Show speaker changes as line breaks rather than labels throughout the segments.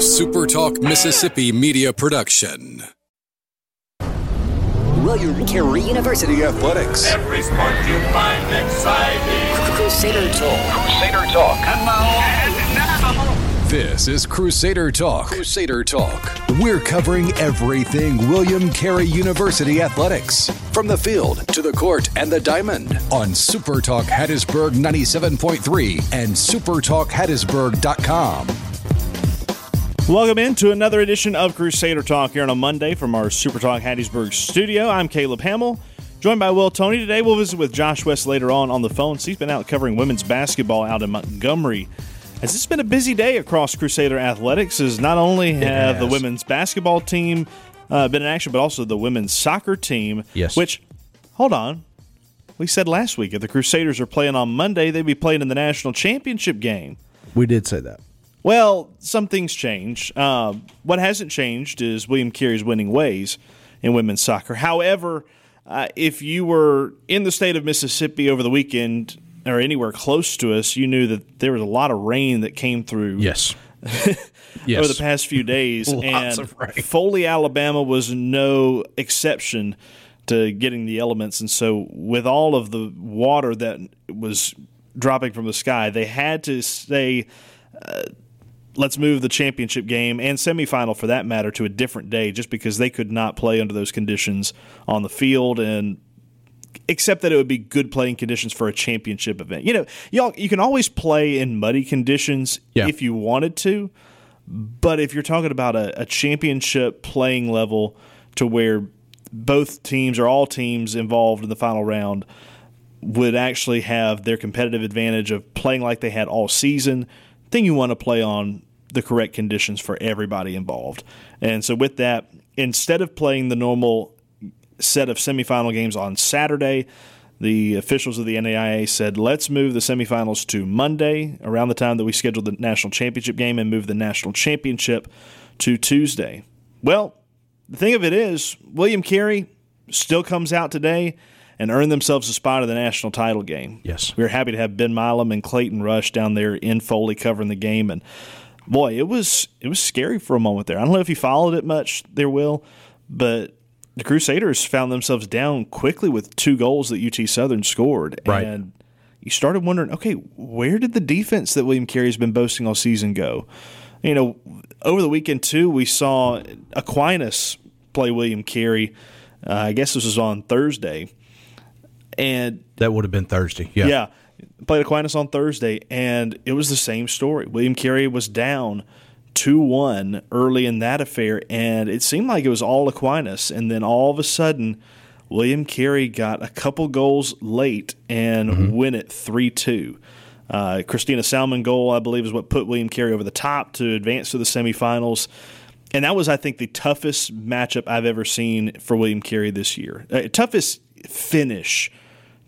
a SuperTalk Mississippi media production.
William Carey University Athletics.
Every sport you find exciting.
Crusader Talk.
Crusader Talk. And now,
This is Crusader Talk. Crusader Talk. We're covering everything William Carey University athletics, from the field to the court and the diamond, on SuperTalk Hattiesburg 97.3 and SuperTalkHattiesburg.com.
Welcome into another edition of Crusader Talk here on a Monday from our Super Talk Hattiesburg studio. I'm Caleb Hamill, joined by Will Tony. Today we'll visit with Josh West later on on the phone. He's been out covering women's basketball out in Montgomery. Has this been a busy day across Crusader Athletics? As not only have the women's basketball team uh, been in action, but also the women's soccer team.
Yes.
Which, hold on, we said last week if the Crusaders are playing on Monday, they'd be playing in the national championship game.
We did say that.
Well, some things change. Uh, what hasn't changed is William Carey's winning ways in women's soccer. However, uh, if you were in the state of Mississippi over the weekend or anywhere close to us, you knew that there was a lot of rain that came through
Yes. yes.
over the past few days. And. Foley, Alabama was no exception to getting the elements. And so, with all of the water that was dropping from the sky, they had to say, uh, let's move the championship game and semifinal for that matter to a different day just because they could not play under those conditions on the field and except that it would be good playing conditions for a championship event. You know, y'all you can always play in muddy conditions
Yeah.
if you wanted to, but if you're talking about a, a championship playing level to where both teams or all teams involved in the final round would actually have their competitive advantage of playing like they had all season, then you want to play on the correct conditions for everybody involved. And so with that, instead of playing the normal set of semifinal games on Saturday. The officials of the NAIA said, let's move the semifinals to Monday around the time that we scheduled the national championship game and move the national championship to Tuesday. Well, the thing of it is, William Carey still comes out today and earned themselves a spot in the national title game.
Yes.
We were happy to have Ben Milam and Clayton Rush down there in Foley covering the game. And boy, it was it was scary for a moment there. I don't know if you followed it much there, Will, but the Crusaders found themselves down quickly with two goals that UT Southern scored.
Right.
And you started wondering, okay, where did the defense that William Carey's been boasting all season go? You know, over the weekend too, we saw Aquinas play William Carey. Uh, I guess this was on Thursday, and
That would have been Thursday. Yeah.
yeah. Played Aquinas on Thursday, and it was the same story. William Carey was down 2 1 early in that affair, and it seemed like it was all Aquinas. And then all of a sudden, William Carey got a couple goals late and win it 3 2. Uh, Christina Salmon goal, I believe, is what put William Carey over the top to advance to the semifinals. And that was, I think, the toughest matchup I've ever seen for William Carey this year. Uh, toughest finish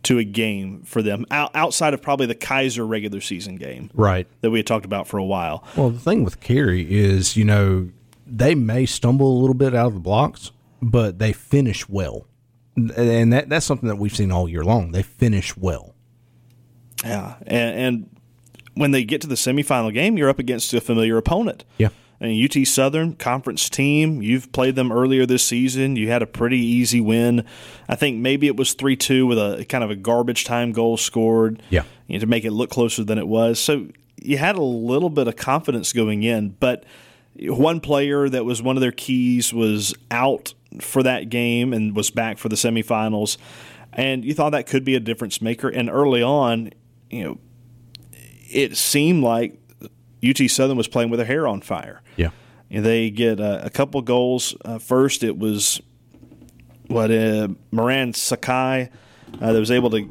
to a game for them outside of probably the Kaiser regular season game
Right.
that we had talked about for a while.
Well, the thing with Carey is, you know, they may stumble a little bit out of the blocks, but they finish well. And that that's something that we've seen all year long. They finish well.
Yeah, and, and when they get to the semifinal game, you're up against a familiar opponent.
Yeah.
And UT Southern conference team, you've played them earlier this season. You had a pretty easy win. I think maybe it was three two with a kind of a garbage time goal scored.
Yeah.
you know, to make it look closer than it was. So you had a little bit of confidence going in, but one player that was one of their keys was out for that game and was back for the semifinals. And you thought that could be a difference maker. And early on, you know, it seemed like UT Southern was playing with their hair on fire.
Yeah.
And they get uh, a couple goals. Uh, first, it was what uh, Moran Sakai uh, that was able to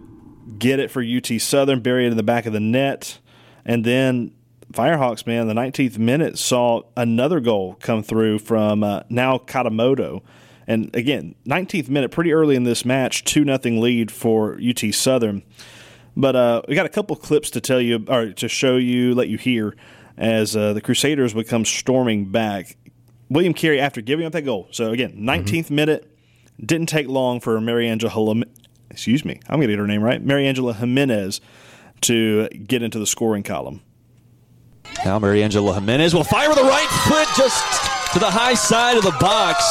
get it for UT Southern, bury it in the back of the net, and then Firehawks, man, the 19th minute saw another goal come through from uh, now Katamoto. And again, 19th minute, pretty early in this match, 2 nothing lead for UT Southern. But uh, we got a couple clips to tell you, or to show you, let you hear, as uh, the Crusaders would come storming back. William Carey, after giving up that goal, so again, 19th minute, didn't take long for Mariangela, Him- excuse me, I'm going to get her name right, Mariangela Jimenez to get into the scoring column.
Now Mariangela Jimenez will fire with the right foot just to the high side of the box.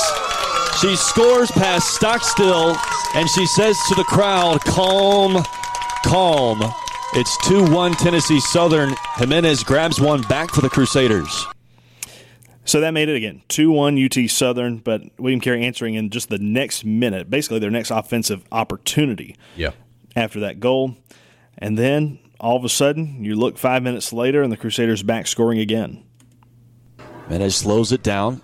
She scores past Stockstill, and she says to the crowd, calm, calm. It's 2 1 Tennessee Southern. Jimenez grabs one back for the Crusaders.
So that made it again 2 1 UT Southern, but William Carey answering in just the next minute, basically their next offensive opportunity
Yeah.
after that goal. And then all of a sudden, you look five minutes later and the Crusaders back scoring again.
Jimenez slows it down.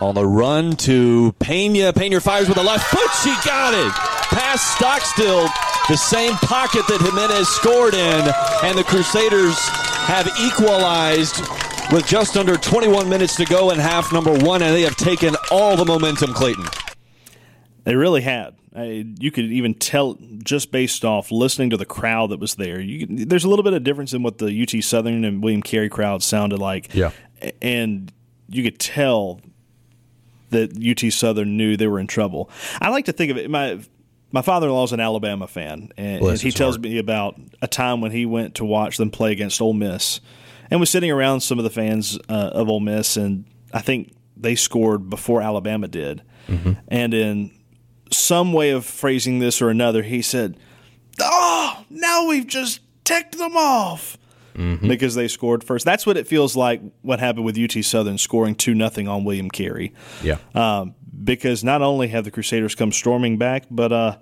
On the run to Pena. Pena fires with the left foot. She got it. Past Stockstill, the same pocket that Jimenez scored in, and the Crusaders have equalized with just under 21 minutes to go in half number one, and they have taken all the momentum, Clayton.
They really had. I, you could even tell just based off listening to the crowd that was there. You, there's a little bit of difference in what the UT Southern and William Carey crowd sounded like.
Yeah.
And you could tell that UT Southern knew they were in trouble. I like to think of it. My my father-in-law is an Alabama fan, and,
Bless
he tells
heart.
me about a time when he went to watch them play against Ole Miss, and was sitting around some of the fans uh, of Ole Miss, and I think they scored before Alabama did, and in some way of phrasing this or another, he said, "Oh, now we've just ticked them off." Because they scored first. That's what it feels like. What happened with UT Southern scoring two nothing on William Carey
Yeah.
um, because not only have the Crusaders come storming back, but uh,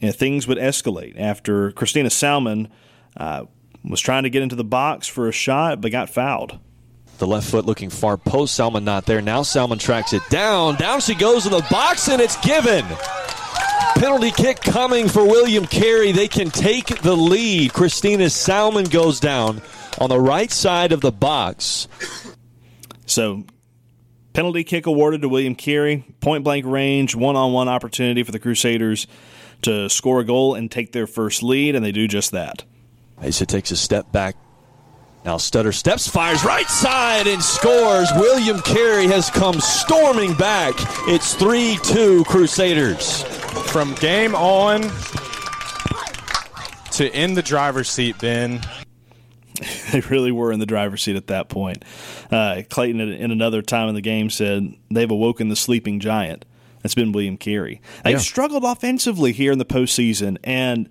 you know, things would escalate after Christina Salmon uh, was trying to get into the box for a shot, but got fouled.
The left foot looking far post. Salmon not there. Now Salmon tracks it down. Down she goes in the box, and it's given. Penalty kick coming for William Carey. They can take the lead. Christina Salmon goes down on the right side of the box.
So, penalty kick awarded to William Carey, point blank range, one on one opportunity for the Crusaders to score a goal and take their first lead, and they do just that.
Mesa takes a step back. Now Stutter steps, fires right side, and scores. William Carey has come storming back. It's 3 2 Crusaders.
From game on to in the driver's seat, Ben.
they really were in the driver's seat at that point. Uh, Clayton, in- another time in the game, said they've awoken the sleeping giant. That's been William Carey. They've
Yeah.
struggled offensively here in the postseason, and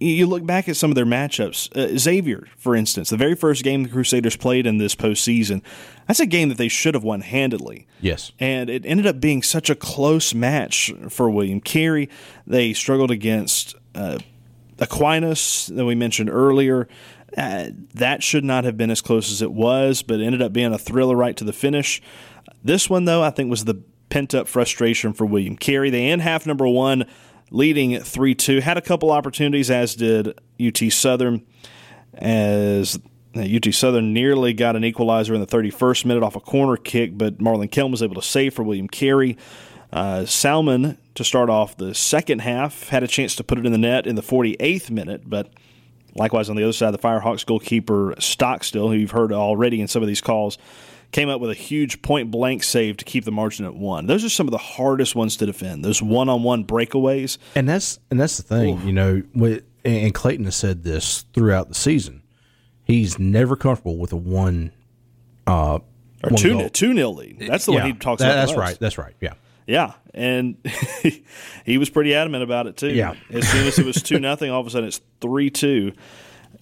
you- you look back at some of their matchups. Uh, Xavier, for instance, the very first game the Crusaders played in this postseason, that's a game that they should have won handedly.
Yes.
And it ended up being such a close match for William Carey. They struggled against uh, Aquinas that we mentioned earlier. Uh, that should not have been as close as it was, but it ended up being a thriller right to the finish. This one, though, I think was the pent up frustration for William Carey. They end half number one leading 3 2. Had a couple opportunities, as did UT Southern, as uh, UT Southern nearly got an equalizer in the 31st minute off a corner kick, but Marlon Kelm was able to save for William Carey. Uh, Salmon, to start off the second half, had a chance to put it in the net in the 48th minute, but likewise on the other side, the Firehawks goalkeeper Stockstill, who you've heard already in some of these calls, came up with a huge point blank save to keep the margin at one. Those are some of the hardest ones to defend. Those one on one breakaways.
And that's and that's the thing, you know. With, and Clayton has said this throughout the season. He's never comfortable with a one. Uh,
Or
one
two
goal.
two nil lead. That's the
Yeah,
one he talks
that-
about.
That's right. That's right. Yeah.
Yeah, and he was pretty adamant about it too.
Yeah.
as soon as it was two nothing, all of a sudden it's three two,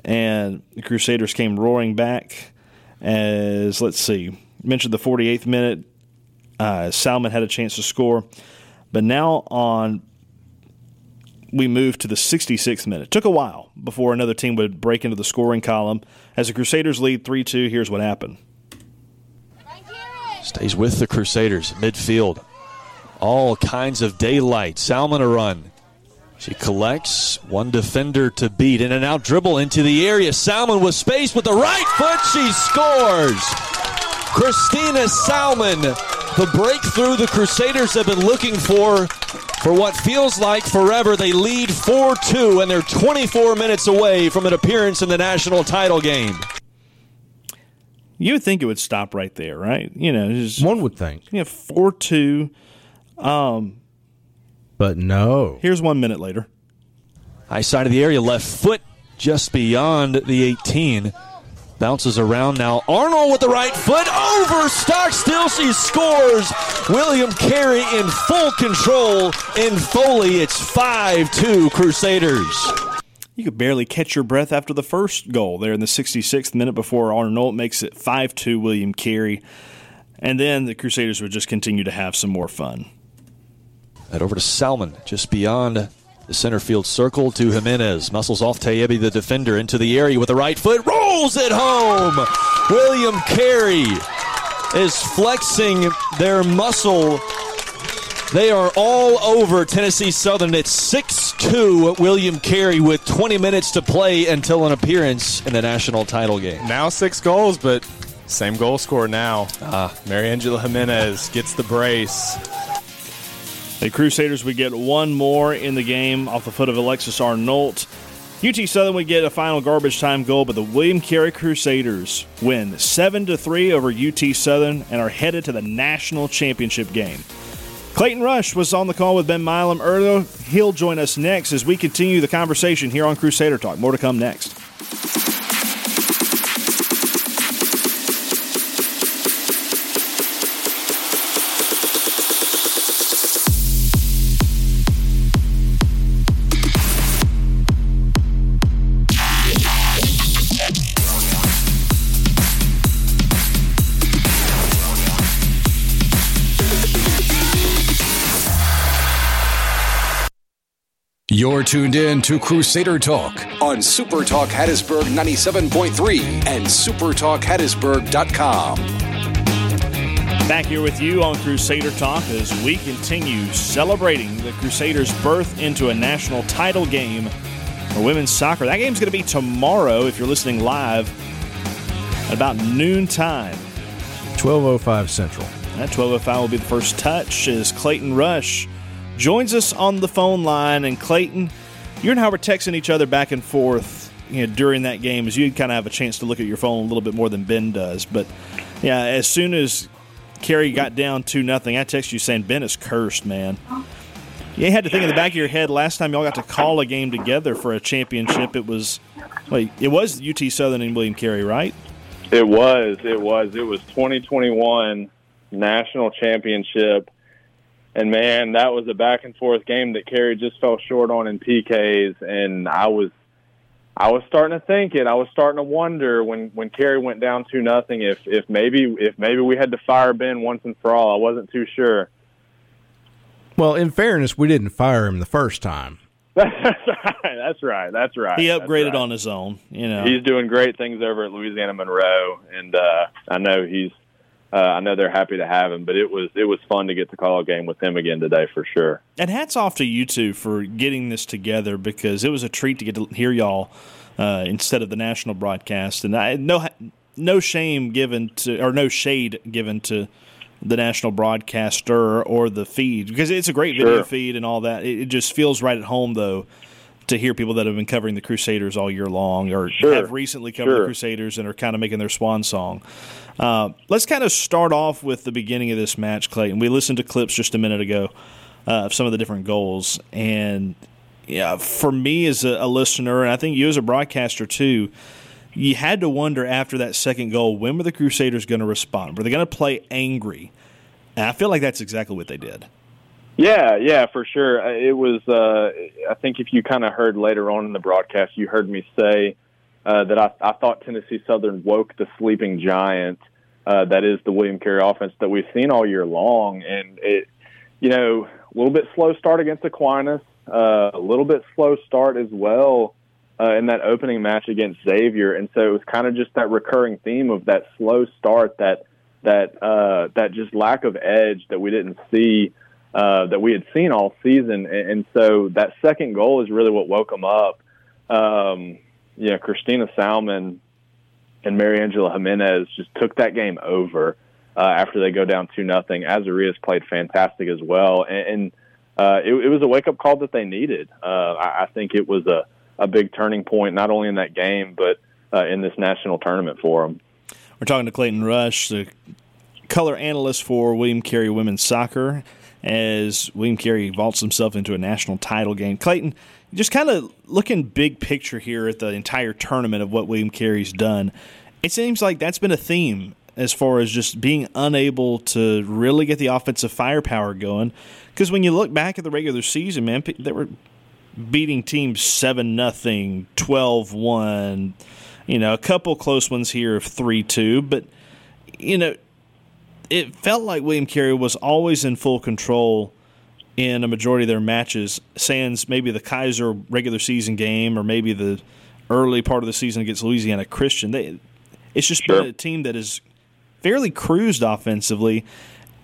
and the Crusaders came roaring back. As let's see, mentioned the 48th minute, uh, Salmon had a chance to score, but now on we moved to the 66th minute. It took a while before another team would break into the scoring column. As the Crusaders lead 3 2, here's what happened.
Stays with the Crusaders, midfield. All kinds of daylight. Salmon a run. She collects one defender to beat. In and out dribble into the area. Salmon with space with the right foot. She scores. Christina Salmon, the breakthrough the Crusaders have been looking for for what feels like forever. They lead 4 2, and they're 24 minutes away from an appearance in the national title game.
You would think it would stop right there, right? You know, just
One would think,
you know, 4 2.
Um, but no.
Here's one minute later.
High side of the area, left foot just beyond the 18. Bounces around now. Arnold with the right foot over Stockstill. She scores. William Carey in full control. In Foley, it's 5 2 Crusaders.
You could barely catch your breath after the first goal there in the 66th minute before Arnold makes it 5 2 William Carey. And then the Crusaders would just continue to have some more fun.
And over to Salmon, just beyond the center field circle to Jimenez. Muscles off Tayebi, the defender, into the area with the right foot. Rolls it home. William Carey is flexing their muscle. They are all over Tennessee Southern. It's 6 2 William Carey with 20 minutes to play until an appearance in the national title game.
Now six goals, but same goal scorer now.
Ah.
Mariangela Jimenez gets the brace.
The Crusaders would get one more in the game off the foot of Alexis Arnold. UT Southern would get a final garbage time goal, but the William Carey Crusaders win 7 to 3 over UT Southern and are headed to the national championship game. Clayton Rush was on the call with Ben Milam earlier. He'll join us next as we continue the conversation here on Crusader Talk. More to come next.
Tuned in to Crusader Talk on Super Talk Hattiesburg 97.3 and supertalkhattiesburg.com.
Back here with you on Crusader Talk as we continue celebrating the Crusaders' birth into a national title game for women's soccer. That game's going to be tomorrow if you're listening live at about noontime.
1205 Central.
That 1205 will be the first touch as Clayton Rush joins us on the phone line. And Clayton, you and I were texting each other back and forth you know, during that game as you kind of have a chance to look at your phone a little bit more than Ben does. But yeah, as soon as Carey got down to nothing, I text you saying Ben is cursed, man. You had to think in the back of your head last time y'all got to call a game together for a championship. It was, wait, it was UT Southern and William Carey, right?
It was. It was. It was 2021 national championship. And man, that was a back and forth game that Carey just fell short on in PKs. And I was, I was starting to think it. I was starting to wonder when when Carey went down two nothing if if maybe if maybe we had to fire Ben once and for all. I wasn't too sure.
Well, in fairness, we didn't fire him the first time.
That's right. That's right. That's right.
He upgraded
right.
on his own, you know.
He's doing great things over at Louisiana Monroe, and uh, I know he's. Uh, I know they're happy to have him, but it was it was fun to get to call a game with him again today for sure.
And hats off to you two for getting this together because it was a treat to get to hear y'all uh, instead of the national broadcast. And I no no shame given to or no shade given to the national broadcaster or the feed because it's a great video feed and all that. It, it just feels right at home though to hear people that have been covering the Crusaders all year long or
Sure.
have recently covered the Crusaders and are kind of making their swan song. Uh, let's kind of start off with the beginning of this match, Clayton. We listened to clips just a minute ago uh, of some of the different goals, and yeah, for me as a, a listener, and I think you as a broadcaster too, you had to wonder after that second goal when were the Crusaders going to respond? Were they going to play angry? And I feel like that's exactly what they did.
Yeah, yeah, for sure. It was. Uh, I think if you kind of heard later on in the broadcast, you heard me say uh, that I, I thought Tennessee Southern woke the sleeping giant. Uh, that is the William Carey offense that we've seen all year long, and it, you know, a little bit slow start against Aquinas, uh, a little bit slow start as well uh, in that opening match against Xavier, and so it was kind of just that recurring theme of that slow start, that that uh, that just lack of edge that we didn't see uh, that we had seen all season, and, and so that second goal is really what woke them up. Um, yeah, Christina Salmon and Mariangela Jimenez just took that game over uh, after they go down two nothing. Azarias played fantastic as well, and, and uh, it, it was a wake up call that they needed. Uh, I, I think it was a, a big turning point, not only in that game but uh, in this national tournament for them.
We're talking to Clayton Rush, the color analyst for William Carey Women's Soccer, as William Carey vaults himself into a national title game. Clayton, just kind of looking big picture here at the entire tournament of what William Carey's done. It seems like that's been a theme as far as just being unable to really get the offensive firepower going. Because when you look back at the regular season, man, they were beating teams 7 nothing, 12 1, you know, a couple close ones here of 3 2. But, you know, it felt like William Carey was always in full control in a majority of their matches, sans maybe the Kaiser regular season game or maybe the early part of the season against Louisiana Christian. They, it's just sure. been a team that has fairly cruised offensively,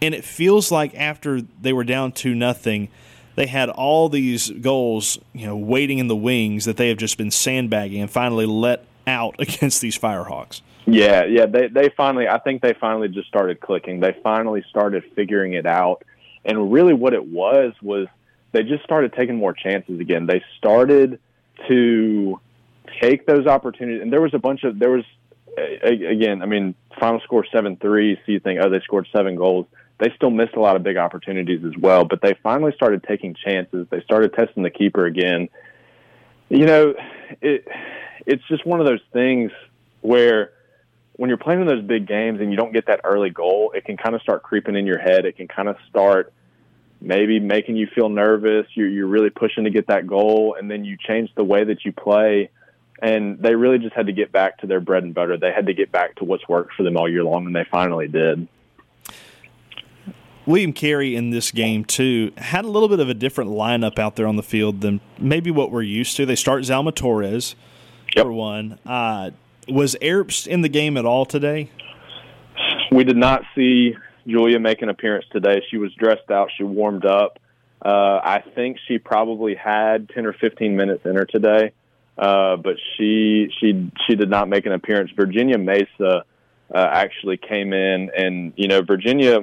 and it feels like after they were down two nothing, they had all these goals, you know, waiting in the wings that they have just been sandbagging and finally let out against these Firehawks.
Yeah, yeah, they they finally I think they finally just started clicking. They finally started figuring it out. And really what it was was they just started taking more chances again. They started to take those opportunities and there was a bunch of there was again, I mean, final score 7 3, so you think, oh, they scored seven goals. They still missed a lot of big opportunities as well, but they finally started taking chances. They started testing the keeper again. You know, it it's just one of those things where when you're playing in those big games and you don't get that early goal, it can kind of start creeping in your head. It can kind of start maybe making you feel nervous. You're, you're really pushing to get that goal, and then you change the way that you play and they really just had to get back to their bread and butter. They had to get back to what's worked for them all year long, and they finally did.
William Carey in this game too had a little bit of a different lineup out there on the field than maybe what we're used to. They start Zalma Torres yep. for one. Uh, was Earps in the game at all today?
We did not see Julia make an appearance today. She was dressed out. She warmed up. Uh, I think she probably had ten or fifteen minutes in her today. Uh, but she she she did not make an appearance. Virginia Mesa uh, actually came in, and you know Virginia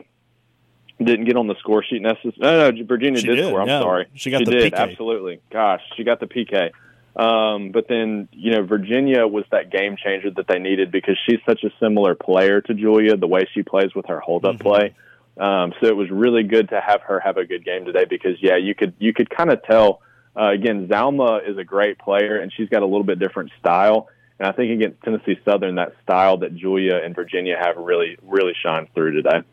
didn't get on the score sheet necessarily. No, no, Virginia did,
did
score. I'm
yeah.
sorry,
she got
she
the
did
PK.
absolutely. Gosh, she got the PK. Um, but then you know Virginia was that game changer that they needed because she's such a similar player to Julia, the way she plays with her hold up mm-hmm. play. Um, so it was really good to have her have a good game today because yeah, you could you could kind of tell uh, again, Zalma is a great player, and she's got a little bit different style. And I think against Tennessee Southern, that style that Julia and Virginia have really, really shines through today.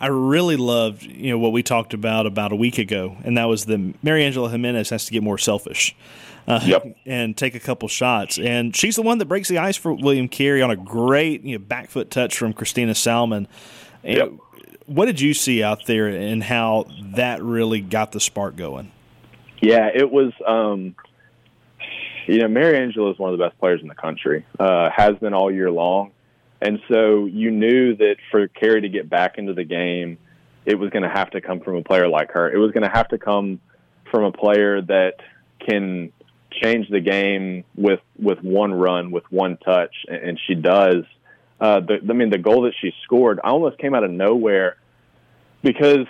I really loved, you know, what we talked about about a week ago, and that was the Mariangela Jimenez has to get more selfish, uh,
yep.
and take a couple shots, and she's the one that breaks the ice for William Carey on a great, you know, back foot touch from Christina Salmon.
Yep.
What did you see out there, and how that really got the spark going?
Yeah, it was. Um, you know, Mariangela is one of the best players in the country. Uh, has been all year long, and so you knew that for Carey to get back into the game, it was going to have to come from a player like her. It was going to have to come from a player that can change the game with with one run, with one touch, and she does. Uh, the, I mean, the goal that she scored I almost came out of nowhere because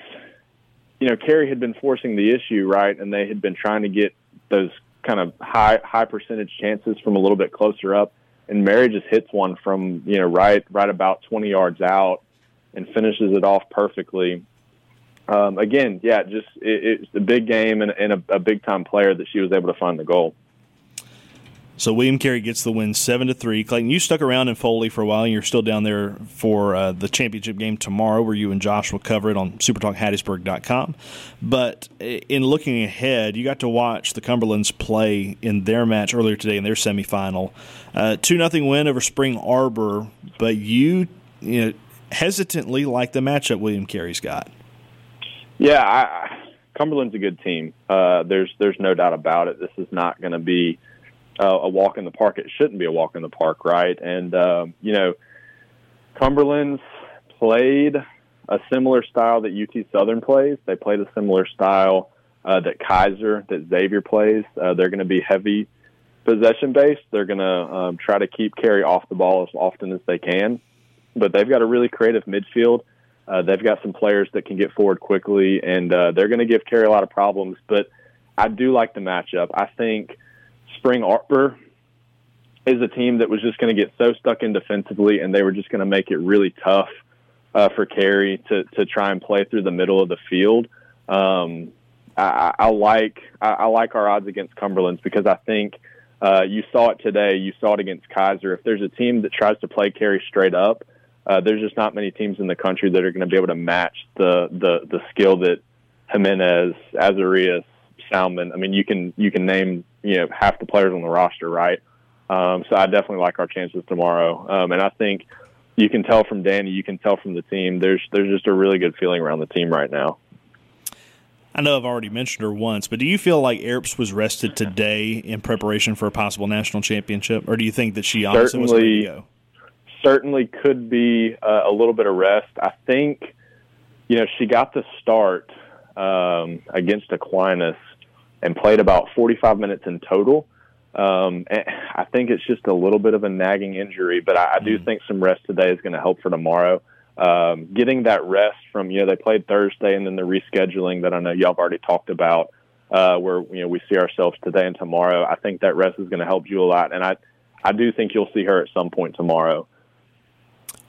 you know, Carey had been forcing the issue, right, and they had been trying to get those kind of high high percentage chances from a little bit closer up, and Mary just hits one from you know right right about 20 yards out and finishes it off perfectly. Um, again, yeah, just it, it's a big game and, and a, a big time player that she was able to find the goal.
So William Carey gets the win seven to three. Clayton, you stuck around in Foley for a while, and you're still down there for uh, the championship game tomorrow, where you and Josh will cover it on SuperTalkHattiesburg.com. But in looking ahead, you got to watch the Cumberlands play in their match earlier today in their semifinal, uh, two nothing win over Spring Arbor. But you, you know, hesitantly like the matchup William Carey's got.
Yeah, I, Cumberland's a good team. Uh, there's there's no doubt about it. This is not going to be uh, a walk in the park. It shouldn't be a walk in the park, right? And um, you know, Cumberland's played a similar style that UT Southern plays. They played a similar style uh, that Kaiser, that Xavier plays. Uh, they're going to be heavy possession based. They're going to um, try to keep Carey off the ball as often as they can. But they've got a really creative midfield. Uh, they've got some players that can get forward quickly, and uh, they're going to give Carey a lot of problems. But I do like the matchup. I think Spring Arbor is a team that was just going to get so stuck in defensively, and they were just going to make it really tough uh, for Carey to to try and play through the middle of the field. Um, I, I like I, I like our odds against Cumberland's because I think Uh, you saw it today. You saw it against Kaiser. If there's a team that tries to play Carey straight up, uh, there's just not many teams in the country that are going to be able to match the the the skill that Jimenez, Azarias, Salmon. I mean, you can you can name you know half the players on the roster, right? Um, so I definitely like our chances tomorrow, um, and I think you can tell from Danny, you can tell from the team. There's there's just a really good feeling around the team right now.
I know I've already mentioned her once, but do you feel like Earps was rested today in preparation for a possible national championship, or do you think that she honestly was ready to go?
Certainly could be uh, a little bit of rest. I think, you know, she got the start um, against Aquinas and played about 45 minutes in total. Um, and I think it's just a little bit of a nagging injury, but I, I do mm. think some rest today is going to help for tomorrow. Um, getting that rest from you know they played Thursday and then the rescheduling that I know y'all have already talked about, uh, where you know we see ourselves today and tomorrow. I think that rest is going to help you a lot, and I I do think you'll see her at some point tomorrow.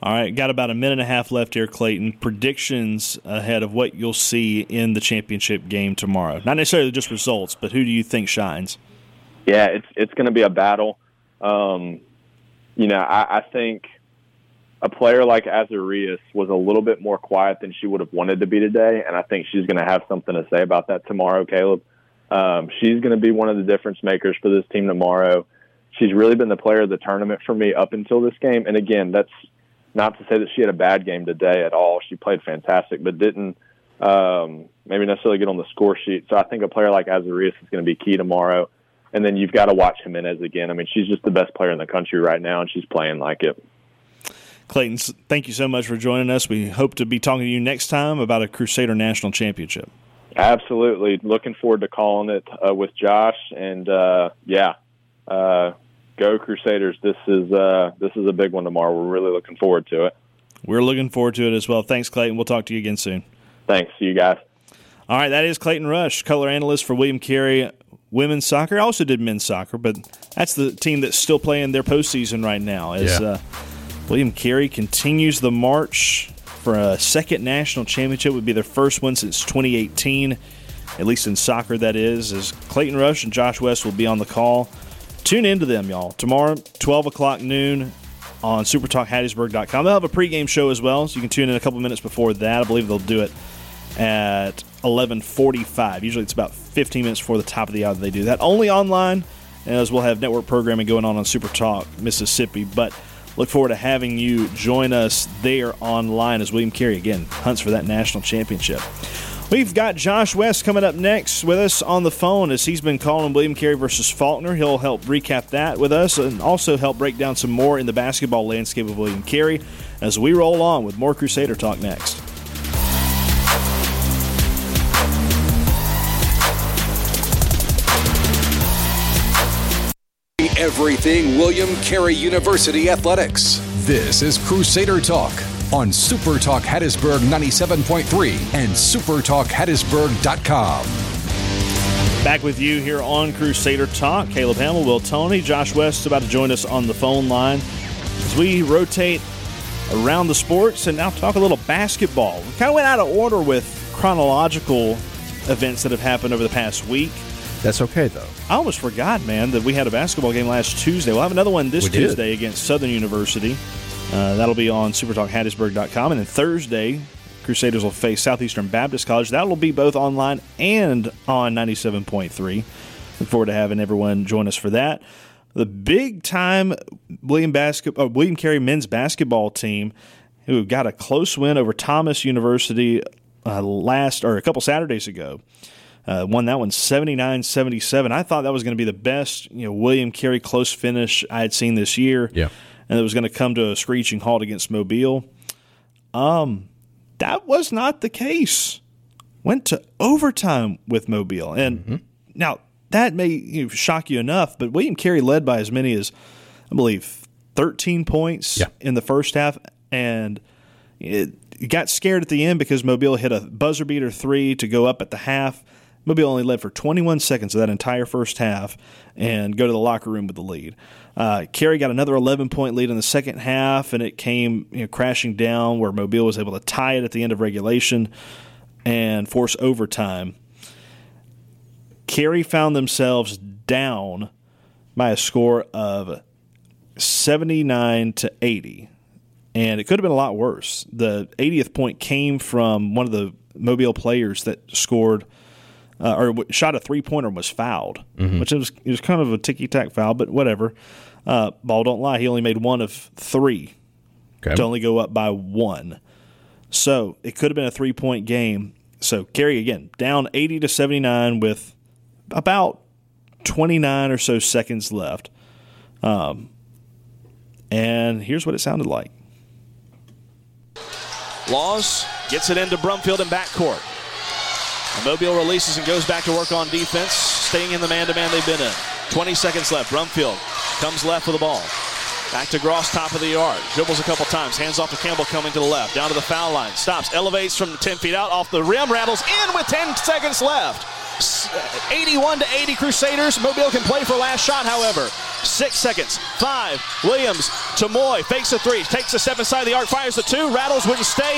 All right, got about a minute and a half left here, Clayton. Predictions ahead of what you'll see in the championship game tomorrow. Not necessarily just results, but who do you think shines?
Yeah, it's it's going to be a battle. Um, you know, I, I think a player like Azarias was a little bit more quiet than she would have wanted to be today, and I think she's going to have something to say about that tomorrow, Caleb. Um, she's going to be one of the difference makers for this team tomorrow. She's really been the player of the tournament for me up until this game, and again, that's not to say that she had a bad game today at all. She played fantastic, but didn't um, maybe necessarily get on the score sheet. So I think a player like Azarias is going to be key tomorrow. And then you've got to watch Jimenez again. I mean, she's just the best player in the country right now, and she's playing like it.
Clayton, thank you so much for joining us. We hope to be talking to you next time about a Crusader National Championship.
Absolutely. Looking forward to calling it uh, with Josh. And uh, yeah, uh, go Crusaders! This is uh, this is a big one tomorrow. We're really looking forward to it.
We're looking forward to it as well. Thanks, Clayton. We'll talk to you again soon.
Thanks. See you guys.
All right, that is Clayton Rush, color analyst for William Carey women's soccer. I also did men's soccer, but that's the team that's still playing their postseason right now. As yeah. uh, William Carey continues the march for a second national championship, would be their first one since 2018, at least in soccer. That is, as Clayton Rush and Josh West will be on the call. Tune into them, y'all. Tomorrow, 12 o'clock noon on supertalkhattiesburg.com. They'll have a pregame show as well, so you can tune in a couple minutes before that. I believe they'll do it at 11:45. Usually it's about 15 minutes before the top of the hour they do that. Only online, as we'll have network programming going on on Super Talk Mississippi. But look forward to having you join us there online as William Carey again hunts for that national championship. We've got Josh West coming up next with us on the phone as he's been calling William Carey versus Faulkner. He'll help recap that with us and also help break down some more in the basketball landscape of William Carey as we roll on with more Crusader Talk next.
Everything William Carey University Athletics. This is Crusader Talk on Super Talk Hattiesburg 97.3 and supertalkhattiesburg.com.
Back with you here on Crusader Talk. Caleb Hamill, Will Tony, Josh West about to join us on the phone line as we rotate around the sports and now talk a little basketball. We kind of went out of order with chronological events that have happened over the past week.
That's okay, though.
I almost forgot, man, that we had a basketball game last Tuesday. We'll have another one this we Tuesday did. against Southern University. Uh, that'll be on supertalkhattiesburg.com. And then Thursday, Crusaders will face Southeastern Baptist College. That will be both online and on 97.3. Look forward to having everyone join us for that. The big time William, Basket, uh, William Carey men's basketball team who got a close win over Thomas University uh, last or a couple Saturdays ago. Uh, won that one 79 77. I thought that was going to be the best you know William Carey close finish I had seen this year.
Yeah
and it was going to come to a screeching halt against Mobile. Um, that was not the case. Went to overtime with Mobile, and mm-hmm. now that may you know, shock you enough, but William Carey led by as many as I believe 13 points
yeah.
in the first half, and it got scared at the end because Mobile hit a buzzer beater three to go up at the half. Mobile only led for 21 seconds of that entire first half and go to the locker room with the lead. Uh, Carey got another 11 point lead in the second half, and it came you know, crashing down where Mobile was able to tie it at the end of regulation and force overtime. Carey found themselves down by a score of 79 to 80. And it could have been a lot worse. The 80th point came from one of the Mobile players that scored uh, or shot a three pointer and was fouled, mm-hmm. which was, it was kind of a ticky tack foul, but whatever. Uh, ball don't lie. He only made one of three okay. to only go up by one. So it could have been a three point game. So Carey again down 80 to 79 with about 29 or so seconds left. Um, and here's what it sounded like.
Laws gets it into Brumfield in backcourt. Mobile releases and goes back to work on defense, staying in the man-to-man they've been in. 20 seconds left. Brumfield comes left with the ball. Back to Gross, top of the yard. Dribbles a couple times. Hands off to Campbell coming to the left. Down to the foul line. Stops. Elevates from 10 feet out. Off the rim. Rattles in with 10 seconds left. Uh, 81 to 80 Crusaders. Mobile can play for last shot, however. Six seconds. Five. Williams to Moy. Fakes a three. Takes a step inside the arc. Fires the two. Rattles wouldn't stay.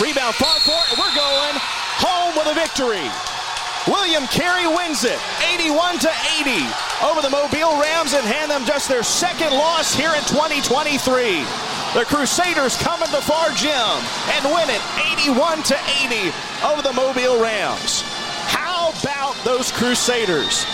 Rebound far it. We're going home with a victory. William Carey wins it 81 to 80 over the Mobile Rams and hand them just their second loss here in 2023. The Crusaders come at the Farr Gym and win it 81 to 80 over the Mobile Rams. How about those Crusaders?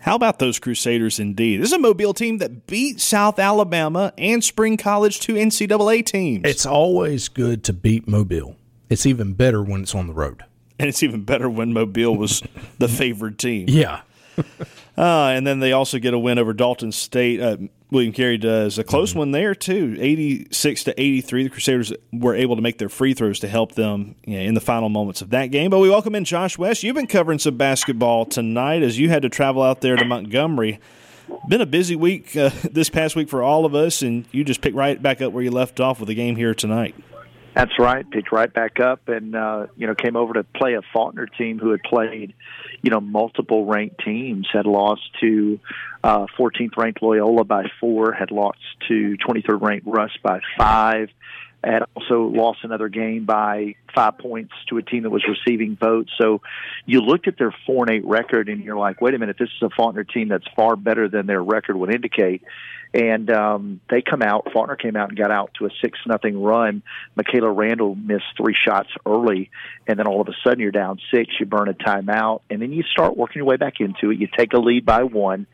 How about those Crusaders indeed? This is a Mobile team that beat South Alabama and Spring College, two NCAA teams.
It's always good to beat Mobile. It's even better when it's on the road
and it's even better when Mobile was the favored team.
Yeah.
uh, and then they also get a win over Dalton State. Uh, William Carey does a close mm-hmm. one there too, eighty-six to eighty-three. The Crusaders were able to make their free throws to help them you know, in the final moments of that game. But we welcome in Josh West. You've been covering some basketball tonight as you had to travel out there to Montgomery. Been a busy week uh, this past week for all of us, and you just pick right back up where you left off with the game here tonight.
That's right. Picked right back up, and uh, you know came over to play a Faulkner team who had played, you know, multiple ranked teams. Had lost to uh, 14th ranked Loyola by four. Had lost to 23rd ranked Russ by five. Had also lost another game by five points to a team that was receiving votes. So you looked at their four and eight record, and you're like, wait a minute, this is a Faulkner team that's far better than their record would indicate and um, they come out. Faulkner came out and got out to a six nothing run. Michaela Randall missed three shots early, and then all of a sudden you're down six. You burn a timeout, and then you start working your way back into it. You take a lead by one,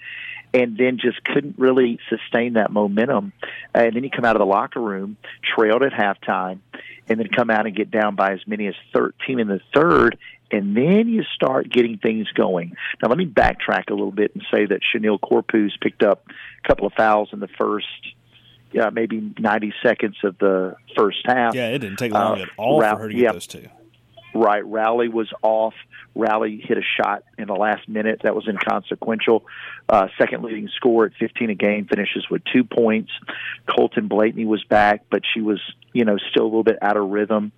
and then just couldn't really sustain that momentum. And then you come out of the locker room, trailed at halftime, and then come out and get down by as many as 13 in the third, and then you start getting things going. Now, let me backtrack a little bit and say that Chanel Corpus picked up a couple of fouls in the first, yeah, maybe 90 seconds of the first half.
Yeah, it didn't take long uh, at all for her to get yeah, those two.
Right. Rowley was off. Rowley hit a shot in the last minute that was inconsequential. Uh, second leading scorer at 15 a game finishes with two points. Colton Blakeney was back, but she was, you know, still a little bit out of rhythm.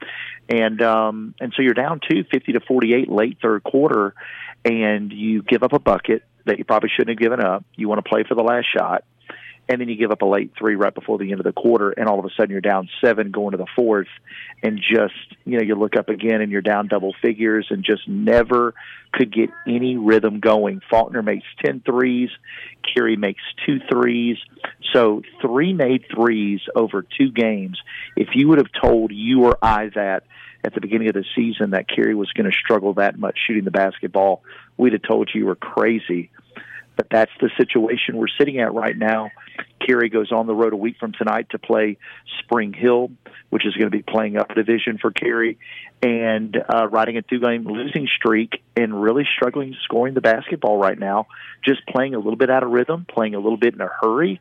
And, um, and so you're down two, 50 to 48 late third quarter, and you give up a bucket that you probably shouldn't have given up. You want to play for the last shot and then you give up a late three right before the end of the quarter, and all of a sudden you're down seven going to the fourth, and just you know you look up again and you're down double figures, and just never could get any rhythm going. Faulkner makes ten threes, Carey makes two threes, so three made threes over two games. If you would have told you or I that at the beginning of the season that Carey was going to struggle that much shooting the basketball, we'd have told you you were crazy. But that's the situation we're sitting at right now. Carey goes on the road a week from tonight to play Spring Hill, which is going to be playing up division for Carey, and uh, riding a two-game losing streak and really struggling scoring the basketball right now. Just playing a little bit out of rhythm, playing a little bit in a hurry,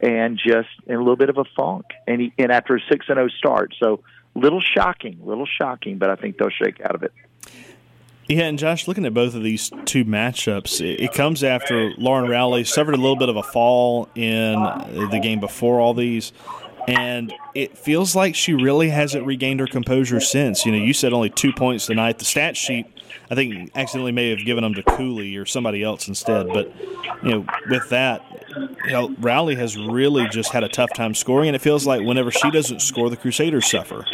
and just in a little bit of a funk. And he, and after a six and zero oh start, so little shocking, little shocking, but I think they'll shake out of it.
Yeah, and Josh, looking at both of these two matchups, it, it comes after Lauren Rowley suffered a little bit of a fall in the game before all these, and it feels like she really hasn't regained her composure since. You know, you said only two points tonight. The stat sheet, I think, accidentally may have given them to Cooley or somebody else instead. But you know, with that, you know, Rowley has really just had a tough time scoring, and it feels like whenever she doesn't score, the Crusaders suffer.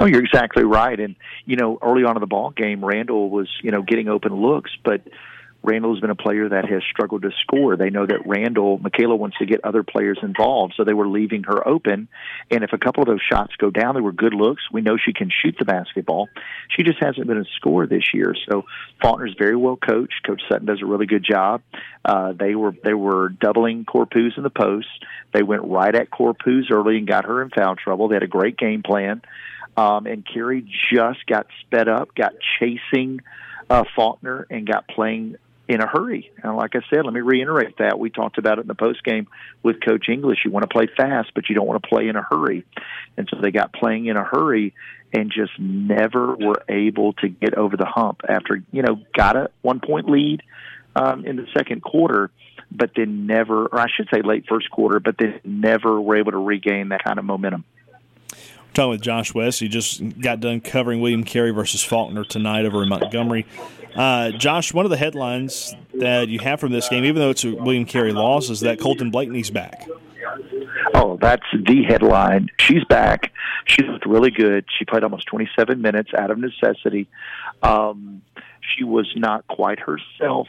Oh, you're exactly right. And you know, early on in the ball game, Randall was you know getting open looks, but Randall has been a player that has struggled to score. They know that Randall, Michaela wants to get other players involved, so they were leaving her open. And if a couple of those shots go down, they were good looks. We know she can shoot the basketball. She just hasn't been a scorer this year. So Faulkner's very well coached. Coach Sutton does a really good job. Uh, they were they were doubling Corpuz in the post. They went right at Corpuz early and got her in foul trouble. They had a great game plan. Um, and Carey just got sped up, got chasing uh, Faulkner, and got playing in a hurry. And like I said, let me reiterate that. We talked about it in the post game with Coach English. You want to play fast, but you don't want to play in a hurry. And so they got playing in a hurry and just never were able to get over the hump after, you know, got a one point lead um, in the second quarter, but then never, or I should say late first quarter, but then never were able to regain that kind of momentum
talking with Josh West. He just got done covering William Carey versus Faulkner tonight over in Montgomery. Uh, Josh, one of the headlines that you have from this game, even though it's a William Carey loss, is that Colton Blakeney's back.
Oh, that's the headline. She's back. She looked really good. She played almost 27 minutes out of necessity. Um, she was not quite herself,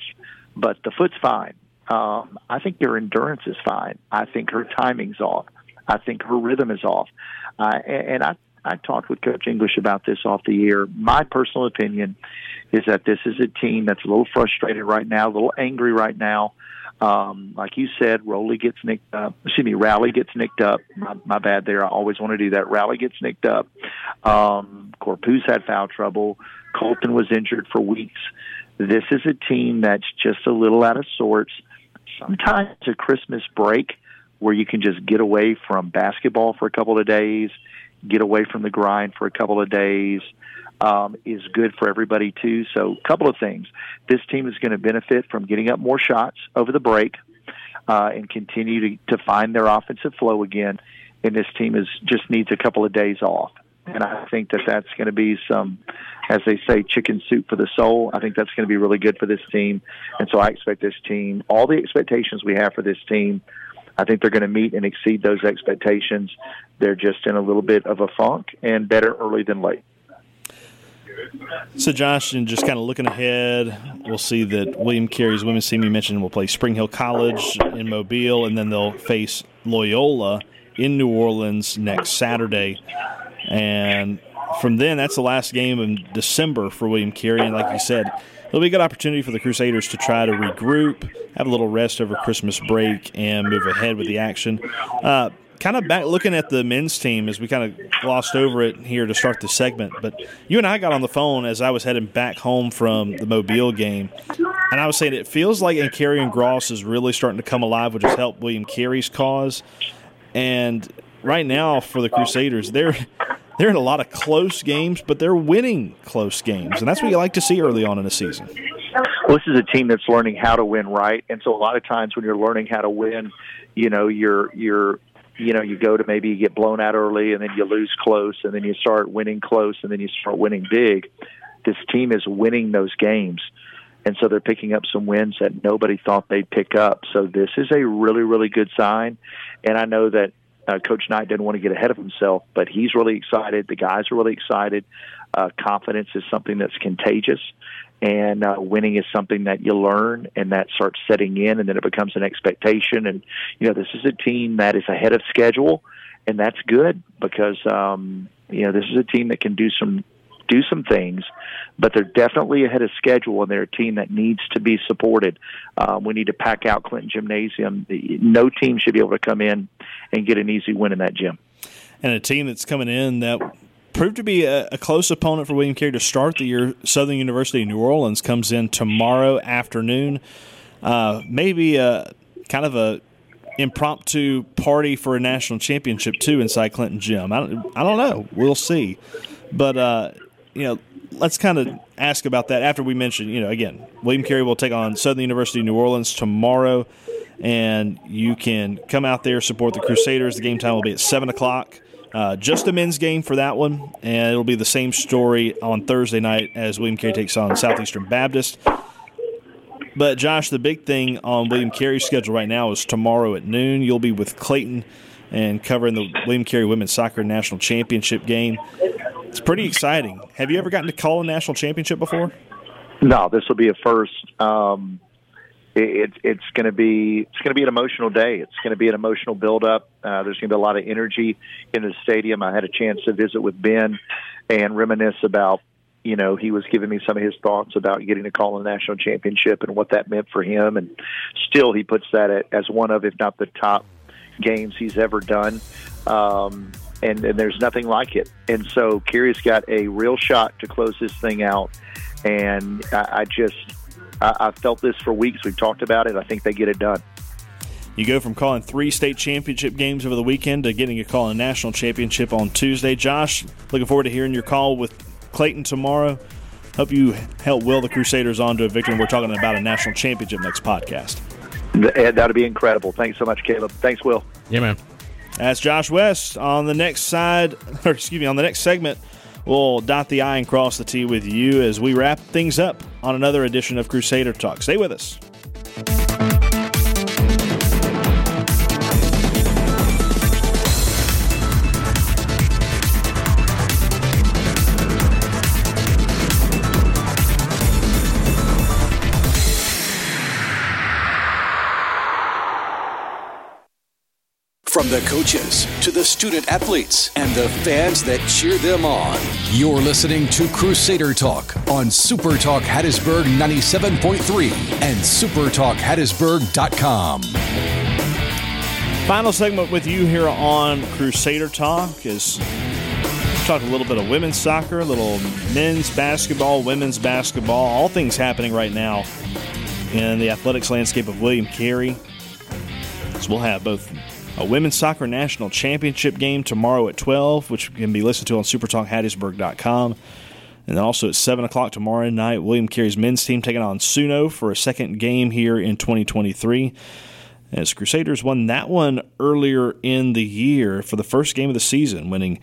but the foot's fine. Um, I think her endurance is fine. I think her timing's off. I think her rhythm is off. Uh, and, I, I talked with Coach English about this off the year. My personal opinion is that this is a team that's a little frustrated right now, a little angry right now. Um, like you said, Rowley gets nicked up. Excuse me, Rally gets nicked up. My, my bad there. I always want to do that. Rally gets nicked up. Um, Corpuz had foul trouble. Colton was injured for weeks. This is a team that's just a little out of sorts. Sometimes a Christmas break where you can just get away from basketball for a couple of days, get away from the grind for a couple of days, um, is good for everybody too. So, a couple of things. This team is going to benefit from getting up more shots over the break uh, and continue to, to find their offensive flow again. And this team is just needs a couple of days off. And I think that that's going to be some, as they say, chicken soup for the soul. I think that's going to be really good for this team. And so I expect this team, all the expectations we have for this team, I think they're going to meet and exceed those expectations. They're just in a little bit of a funk and better early than late.
So, Josh, and just kind of looking ahead, we'll see that William Carey's women's team you mentioned will play Spring Hill College in Mobile, and then they'll face Loyola in New Orleans next Saturday. And from then, that's the last game in December for William Carey. And like you said, it'll be a good opportunity for the Crusaders to try to regroup, have a little rest over Christmas break, and move ahead with the action. Uh, kind of back looking at the men's team as we kind of glossed over it here to start the segment. But you and I got on the phone as I was heading back home from the Mobile game, and I was saying it feels like Ancarrion Gross is really starting to come alive, which has helped William Carey's cause. And right now for the Crusaders, they're they're in a lot of close games, but they're winning close games, and that's what you like to see early on in a season.
Well, this is a team that's learning how to win right, and so a lot of times when you're learning how to win, you know, you're you're you know, you go to maybe you get blown out early and then you lose close and then you start winning close and then you start winning big. This team is winning those games. And so they're picking up some wins that nobody thought they'd pick up. So this is a really, really good sign. And I know that uh, Coach Knight didn't want to get ahead of himself, but he's really excited. The guys are really excited. Uh, confidence is something that's contagious and uh, winning is something that you learn and that starts setting in and then it becomes an expectation and you know this is a team that is ahead of schedule and that's good because um you know this is a team that can do some do some things but they're definitely ahead of schedule and they're a team that needs to be supported um, we need to pack out clinton gymnasium no team should be able to come in and get an easy win in that gym
and a team that's coming in that proved to be a, a, close opponent for William Carey to start the year. Southern University New Orleans comes in tomorrow afternoon. Uh, maybe a kind of a impromptu party for a national championship too inside Clinton Gym. I don't, I don't know. We'll see. But uh, you know, let's kind of ask about that after we mention. You know, again, William Carey will take on Southern University New Orleans tomorrow, and you can come out there support the Crusaders. The game time will be at seven o'clock. Uh, just a men's game for that one, and it'll be the same story on Thursday night as William Carey takes on Southeastern Baptist. But Josh, the big thing on William Carey's schedule right now is tomorrow at noon. You'll be with Clayton and covering the William Carey Women's Soccer National Championship game. It's pretty exciting. Have you ever gotten to call a national championship before?
No, this will be a first. Um, it, it's going to be it's going to be an emotional day. It's going to be an emotional buildup. Uh, there's going to be a lot of energy in the stadium. I had a chance to visit with Ben and reminisce about you know he was giving me some of his thoughts about getting to call the national championship and what that meant for him. And still, he puts that as one of, if not the top games he's ever done. Um, and, and there's nothing like it. And so Carey's got a real shot to close this thing out. And I, I just, I, I felt this for weeks. We've talked about it. I think they get it done.
You go from calling three state championship games over the weekend to getting a call in a national championship on Tuesday. Josh, looking forward to hearing your call with Clayton tomorrow. Hope you help will the Crusaders on to a victory. We're talking about a national championship next podcast.
Eh, that'd be incredible. Thanks so much, Caleb. Thanks, Will.
Yeah, man.
That's Josh West on the next side, or excuse me, on the next segment. We'll dot the I and cross the T with you as we wrap things up on another edition of Crusader Talk. Stay with us.
From the coaches to the student athletes and the fans that cheer them on, you're listening to Crusader Talk on Super Talk Hattiesburg 97.3 and supertalkhattiesburg.com.
Final segment with you here on Crusader Talk is talk a little bit of women's soccer, a little men's basketball, women's basketball, all things happening right now in the athletics landscape of William Carey. So we'll have both a women's soccer national championship game tomorrow at 12, which can be listened to on supertalkhattiesburg.com. And then also at 7 o'clock tomorrow night, William Carey's men's team taking on Suno for a second game here in 2023. As Crusaders won that one earlier in the year for the first game of the season, winning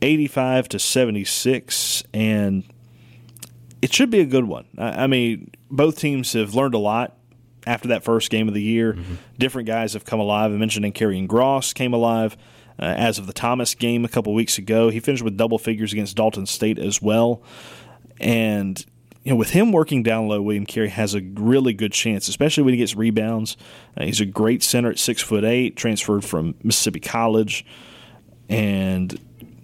85 to 76. And it should be a good one. I mean, both teams have learned a lot after that first game of the year. Mm-hmm. Different guys have come alive. I mentioned Karrion Gross came alive uh, as of the Thomas game a couple weeks ago. He finished with double figures against Dalton State as well. And you know, with him working down low, William Carey has a really good chance, especially when he gets rebounds. Uh, he's a great center at six foot eight, transferred from Mississippi College, and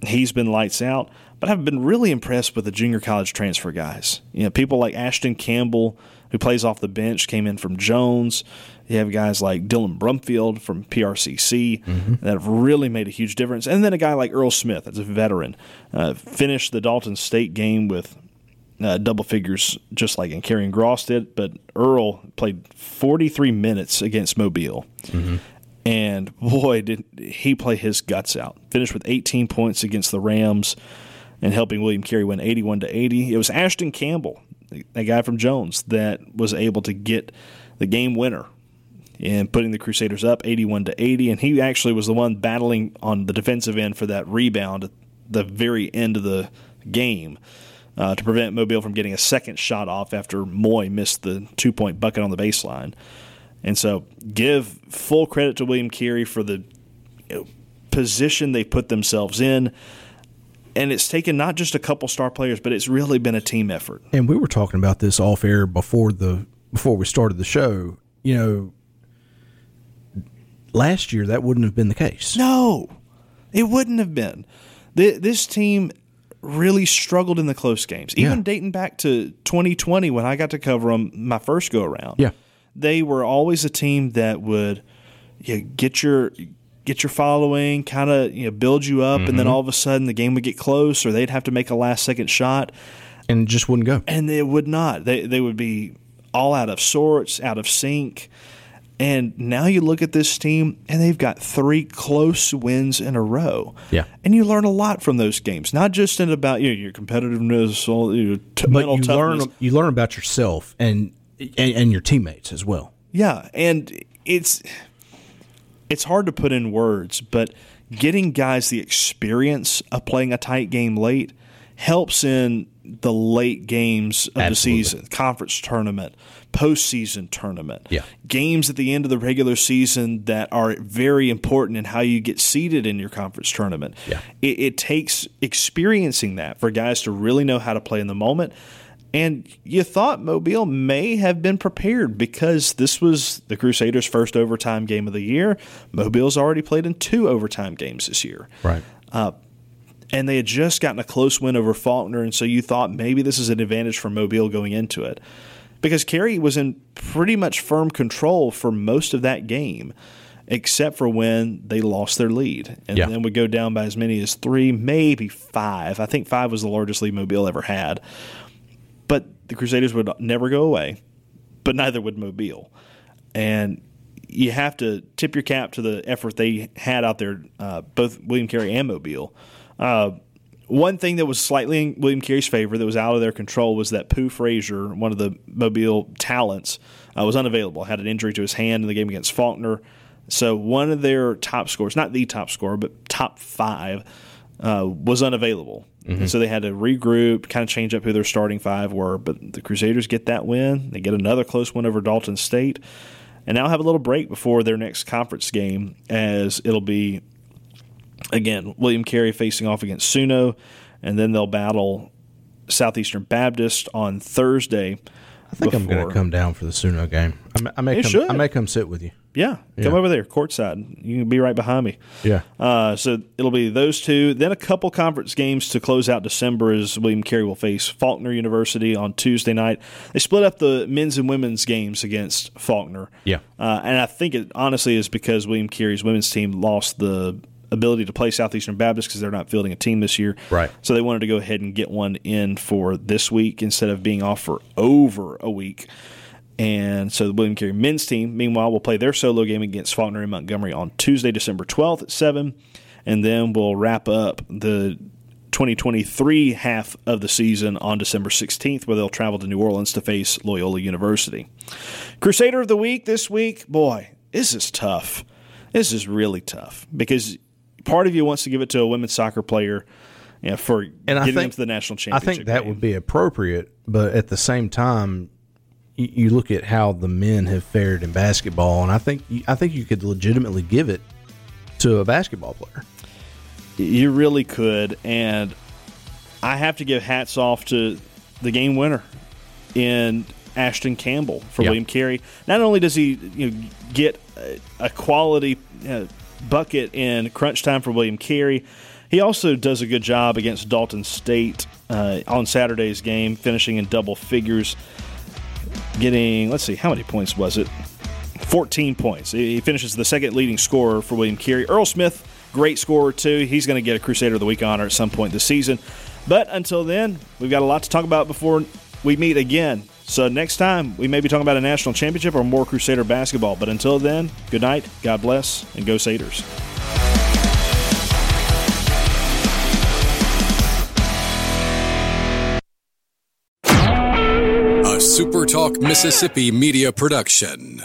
he's been lights out. But I've been really impressed with the junior college transfer guys. You know, people like Ashton Campbell, who plays off the bench, came in from Jones. You have guys like Dylan Brumfield from PRCC mm-hmm. that have really made a huge difference. And then a guy like Earl Smith, that's a veteran, uh, finished the Dalton State game with uh, double figures, just like in Karrion Gross did. But Earl played 43 minutes against Mobile. Mm-hmm. And boy, did he play his guts out. Finished with 18 points against the Rams and helping William Carey win 81 to 80. It was Ashton Campbell a guy from Jones that was able to get the game winner and putting the Crusaders up 81 to 80 and he actually was the one battling on the defensive end for that rebound at the very end of the game uh, to prevent Mobile from getting a second shot off after Moy missed the two-point bucket on the baseline. And so give full credit to William Carey for the you know, position they put themselves in and it's taken not just a couple star players, but it's really been a team effort.
And we were talking about this off air before the before we started the show. You know, last year that wouldn't have been the case.
No, it wouldn't have been. This team really struggled in the close games, even yeah. dating back to 2020 when I got to cover them my first go around.
Yeah,
they were always a team that would you know, get your get your following, kind of you know, build you up, mm-hmm. and then mm-hmm. all of a sudden the game would get close, or they'd have to make a last second shot,
and just wouldn't go.
And they would not. They they would be all out of sorts, out of sync. And now you look at this team, and they've got three close wins in a row.
Yeah,
and you learn a lot from those games, not just in about you know, your competitiveness, your t- but
you
toughness.
learn you learn about yourself and, and and your teammates as well.
Yeah, and it's it's hard to put in words, but getting guys the experience of playing a tight game late helps in the late games of Absolutely. the season, conference tournament, postseason tournament,
yeah.
games at the end of the regular season that are very important in how you get seated in your conference tournament.
Yeah.
It, it takes experiencing that for guys to really know how to play in the moment. And you thought Mobile may have been prepared because this was the Crusaders' first overtime game of the year. Mobile's already played in two overtime games this year.
Right.
Uh, and they had just gotten a close win over Faulkner, and so you thought maybe this is an advantage for Mobile going into it. Because Carey was in pretty much firm control for most of that game, except for when they lost their lead. And
Yeah.
then would go down by as many as three, maybe five. I think five was the largest lead Mobile ever had. But the Crusaders would never go away, but neither would Mobile. And you have to tip your cap to the effort they had out there, uh, both William Carey and Mobile. Uh, one thing that was slightly in William Carey's favor that was out of their control was that Pooh Frazier, one of the Mobile talents, uh, was unavailable. Had an injury to his hand in the game against Faulkner. So one of their top scorers, not the top scorer, but top five, uh, was unavailable. And so they had to regroup, kind of change up who their starting five were. But the Crusaders get that win. They get another close win over Dalton State. And now have a little break before their next conference game, as it'll be again William Carey facing off against Suno, and then they'll battle Southeastern Baptist on Thursday.
I think I'm going to come down for the Suno game. I may, I may
You
come.
should.
I may come sit with you.
Yeah,
Yeah.
come over there, courtside. You can be right behind me.
Yeah.
Uh, so it'll be those two. Then a couple conference games to close out December as William Carey will face Faulkner University on Tuesday night. They split up the men's and women's games against Faulkner.
Yeah.
Uh, and I think it honestly is because William Carey's women's team lost the ability to play Southeastern Baptist because they're not fielding a team this year.
Right.
So they wanted to go ahead and get one in for this week instead of being off for over a week. And so the William Carey men's team, meanwhile, will play their solo game against Faulkner and Montgomery on Tuesday, December 12th at 7. And then we'll wrap up the 2023 half of the season on December 16th, where they'll travel to New Orleans to face Loyola University. Crusader of the Week this week, boy, this is tough. This is really tough because part of you wants to give it to a women's soccer player you know, for
And I
getting them to the national championship.
I think that
game.
would be appropriate, but at the same time, you, you look at how the men have fared in basketball, and I think I think you could legitimately give it to a basketball player.
You really could, and I have to give hats off to the game winner in Ashton Campbell for
Yeah.
William Carey. Not only does he you know, get a, a quality uh, bucket in crunch time for William Carey, he also does a good job against Dalton State uh, on Saturday's game, finishing in double figures, getting let's see how many points was it. 14 points. He finishes the second leading scorer for William Carey. Earl Smith, great scorer too. He's going to get a Crusader of the Week honor at some point this season. But until then, we've got a lot to talk about before we meet again. So next time, we may be talking about a national championship or more Crusader basketball. But until then, good night, God bless, and go Saders.
A SuperTalk Mississippi media production.